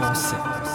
冒险。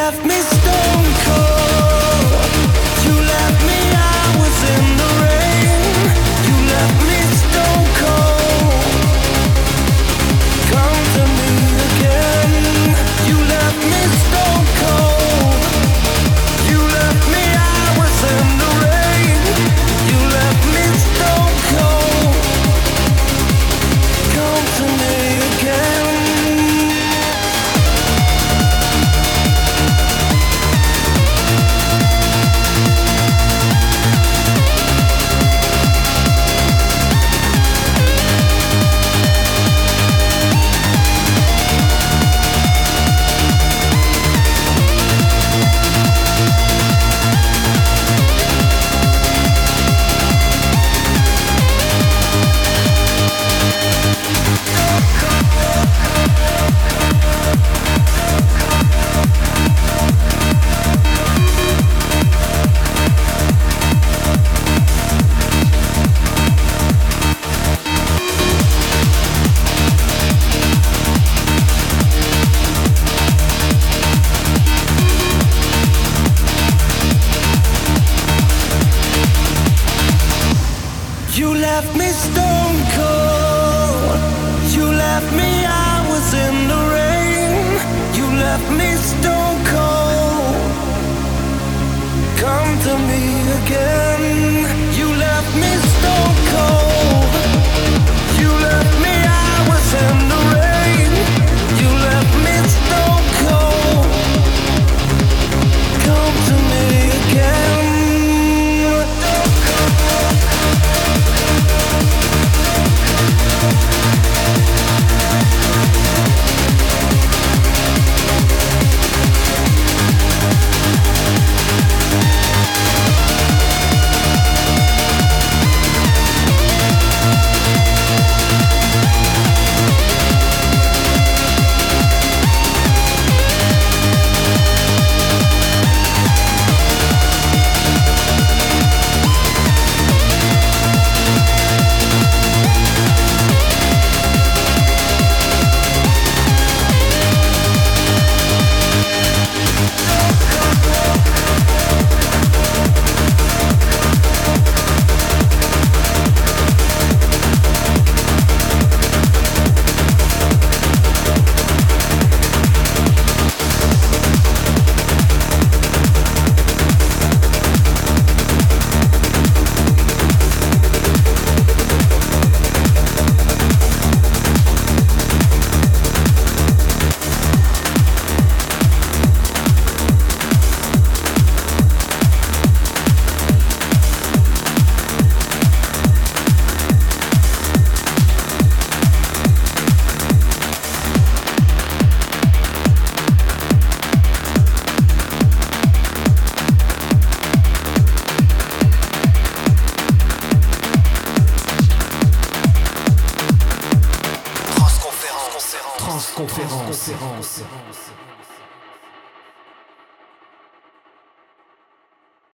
Left me stone cold.